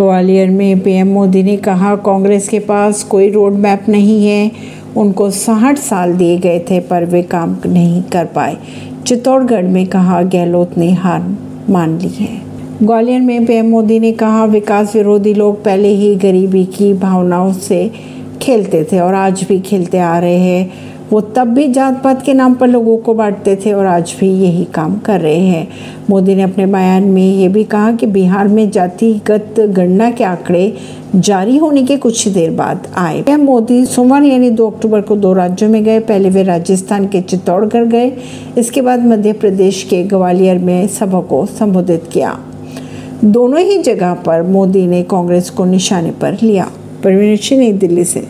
ग्वालियर में पीएम मोदी ने कहा, कांग्रेस के पास कोई रोड मैप नहीं है। उनको साठ साल दिए गए थे, पर वे काम नहीं कर पाए। चित्तौड़गढ़ में कहा, गहलोत ने हार मान ली है। ग्वालियर में पीएम मोदी ने कहा, विकास विरोधी लोग पहले ही गरीबी की भावनाओं से खेलते थे और आज भी खेलते आ रहे हैं। वो तब भी जात पात के नाम पर लोगों को बांटते थे और आज भी यही काम कर रहे हैं। मोदी ने अपने बयान में ये भी कहा कि बिहार में जातिगत गणना के आंकड़े जारी होने के कुछ ही देर बाद आए। पीएम मोदी सोमवार यानी 2 अक्टूबर को दो राज्यों में गए। पहले वे राजस्थान के चित्तौड़गढ़ गए। इसके बाद मध्य प्रदेश के ग्वालियर में सभा को संबोधित किया। दोनों ही जगह पर मोदी ने कांग्रेस को निशाने पर लिया। परवीन सिंह नई दिल्ली से